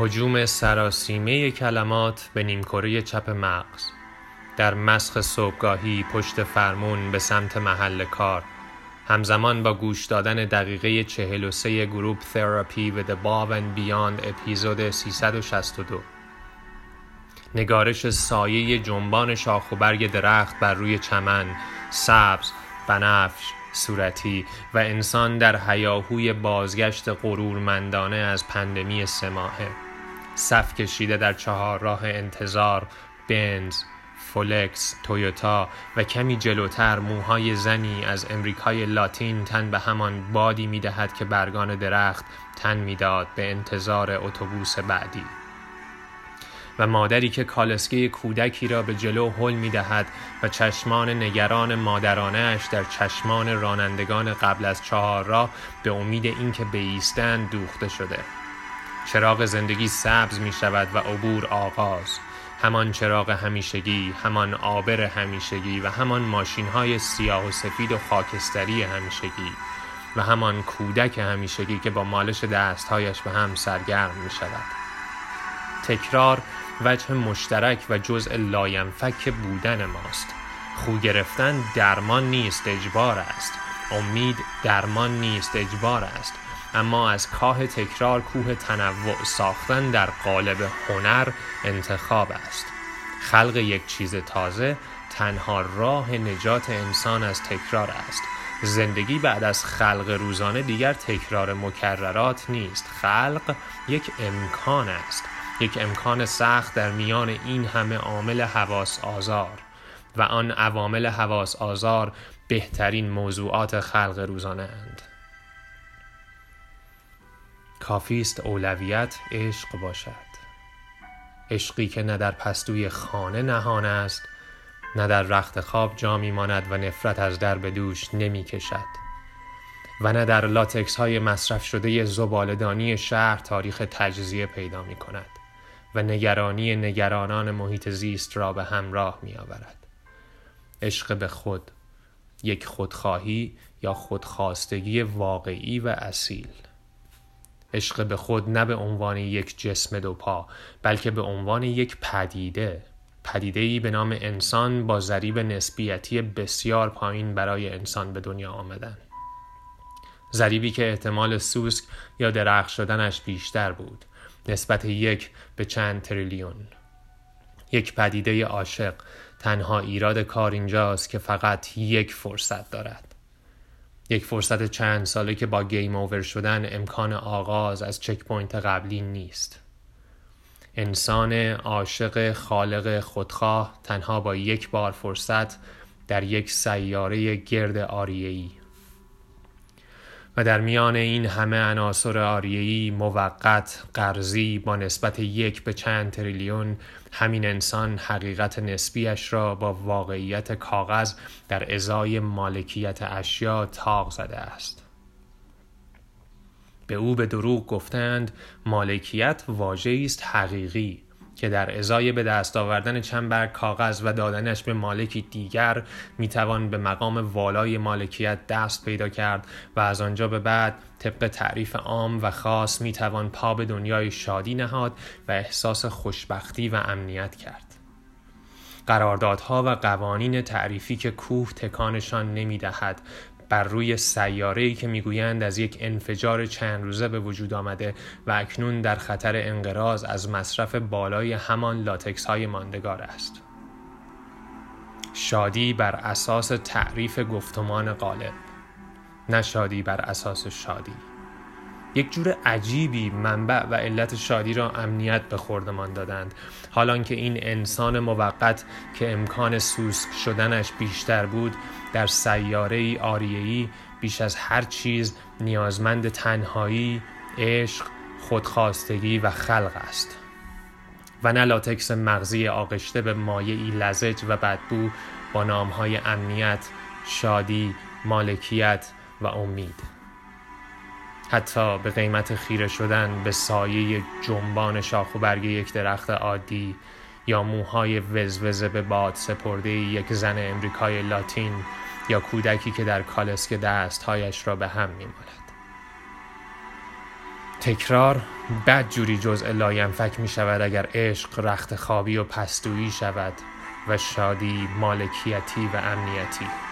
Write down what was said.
هجوم سراسیمه کلمات به نیمکره چپ مغز. در مسخ صبحگاهی پشت فرمون به سمت محل کار. همزمان با گوش دادن دقیقه 43 گروپ تراپی و The Above and اپیزود 362 نگارش سایه جنبان شاخ و برگ درخت بر روی چمن سبز بنفش صورتی و انسان در هیاهوی بازگشت غرورمندانه از پندمی سه صف کشیده در چهار راه انتظار بنز فولکس تویوتا و کمی جلوتر موهای زنی از امریکای لاتین تن به همان بادی می‌دهد که برگان درخت تن می‌داد به انتظار اتوبوس بعدی. و مادری که کالسکه کودکی را به جلو حل می دهد و چشمان نگران مادرانه اش در چشمان رانندگان قبل از چهار راه به امید اینکه بیستند دوخته شده. چراغ زندگی سبز می شود و عبور آغاز. همان چراغ همیشگی همان آبر همیشگی و همان ماشین های سیاه و سفید و خاکستری همیشگی و همان کودک همیشگی که با مالش دستهایش به هم سرگرم می شود. تکرار وجه مشترک و جزء لاینفک بودن ماست. خو گرفتن درمان نیست اجبار است. امید درمان نیست اجبار است. اما از کاه تکرار کوه تنوع ساختن در قالب هنر انتخاب است. خلق یک چیز تازه تنها راه نجات انسان از تکرار است. زندگی بعد از خلق روزانه دیگر تکرار مکررات نیست. خلق یک امکان است. یک امکان سخت در میان این همه عامل حواس آزار. و آن عوامل حواس آزار بهترین موضوعات خلق روزانه اند. کافی است اولویت عشق باشد. عشقی که نه در پستوی خانه نهان است نه در رخت خواب جا ماند و نفرت از در به دوش نمی کشد و نه در لاتکس های مصرف شده زبالدانی شهر تاریخ تجزیه پیدا می کند و نگرانی نگرانان محیط زیست را به همراه می آورد. عشق به خود یک خودخواهی یا خودخواستگی واقعی و اصیل. عشق به خود نه به عنوان یک جسم دو پا بلکه به عنوان یک پدیده. پدیده ای به نام انسان با ضریب نسبیتی بسیار پایین برای انسان به دنیا آمدن. ضریبی که احتمال سوسک یا درخت شدنش بیشتر بود. نسبت یک به چند تریلیون. یک پدیده عاشق تنها ایراد کار اینجاست که فقط یک فرصت دارد. یک فرصت چند ساله که با game over شدن امکان آغاز از checkpoint قبلی نیست. انسان عاشق خالق خودخواه تنها با یک بار فرصت در یک سیاره گرد عاریه‌ای و در میان این همه عناصر آریهی موقت قرضی با نسبت یک به چند تریلیون همین انسان حقیقت نسبیش را با واقعیت کاغذ در ازای مالکیت اشیا تاق زده است. به او به دروغ گفتند مالکیت واژه است حقیقی. که در ازای به دست آوردن چند برگ کاغذ و دادنش به مالکی دیگر می‌توان به مقام والای مالکیت دست پیدا کرد و از آنجا به بعد طبق تعریف عام و خاص می‌توان پا به دنیای شادی نهاد و احساس خوشبختی و امنیت کرد. قراردادها و قوانین تعریفی که کوه تکانشان نمی‌دهد بر روی سیاره که می‌گویند از یک انفجار چند روزه به وجود آمده و اکنون در خطر انقراض از مصرف بالای همان لاتکس های ماندگار است. شادی بر اساس تعریف گفتمان غالب نه شادی بر اساس شادی یک جور عجیبی منبع و علت شادی را امنیت به خوردمان دادند. حالان که این انسان موقت که امکان سوسک شدنش بیشتر بود در سیاره آریهی بیش از هر چیز نیازمند تنهایی، عشق، خودخواستگی و خلق است. و نه لاتکس مغزی آغشته به مایعی لزج و بدبو با نامهای امنیت، شادی، مالکیت و امید. حتی به قیمت خیره شدن به سایه جنبان شاخ و برگ یک درخت عادی یا موهای وزوزه به باد سپرده یک زن امریکای لاتین یا کودکی که در کالسک دستهایش را به هم میمالد. تکرار بد جوری جزء لاینفک می شود اگر عشق رخت خوابی و پستویی شود و شادی مالکیتی و امنیتی.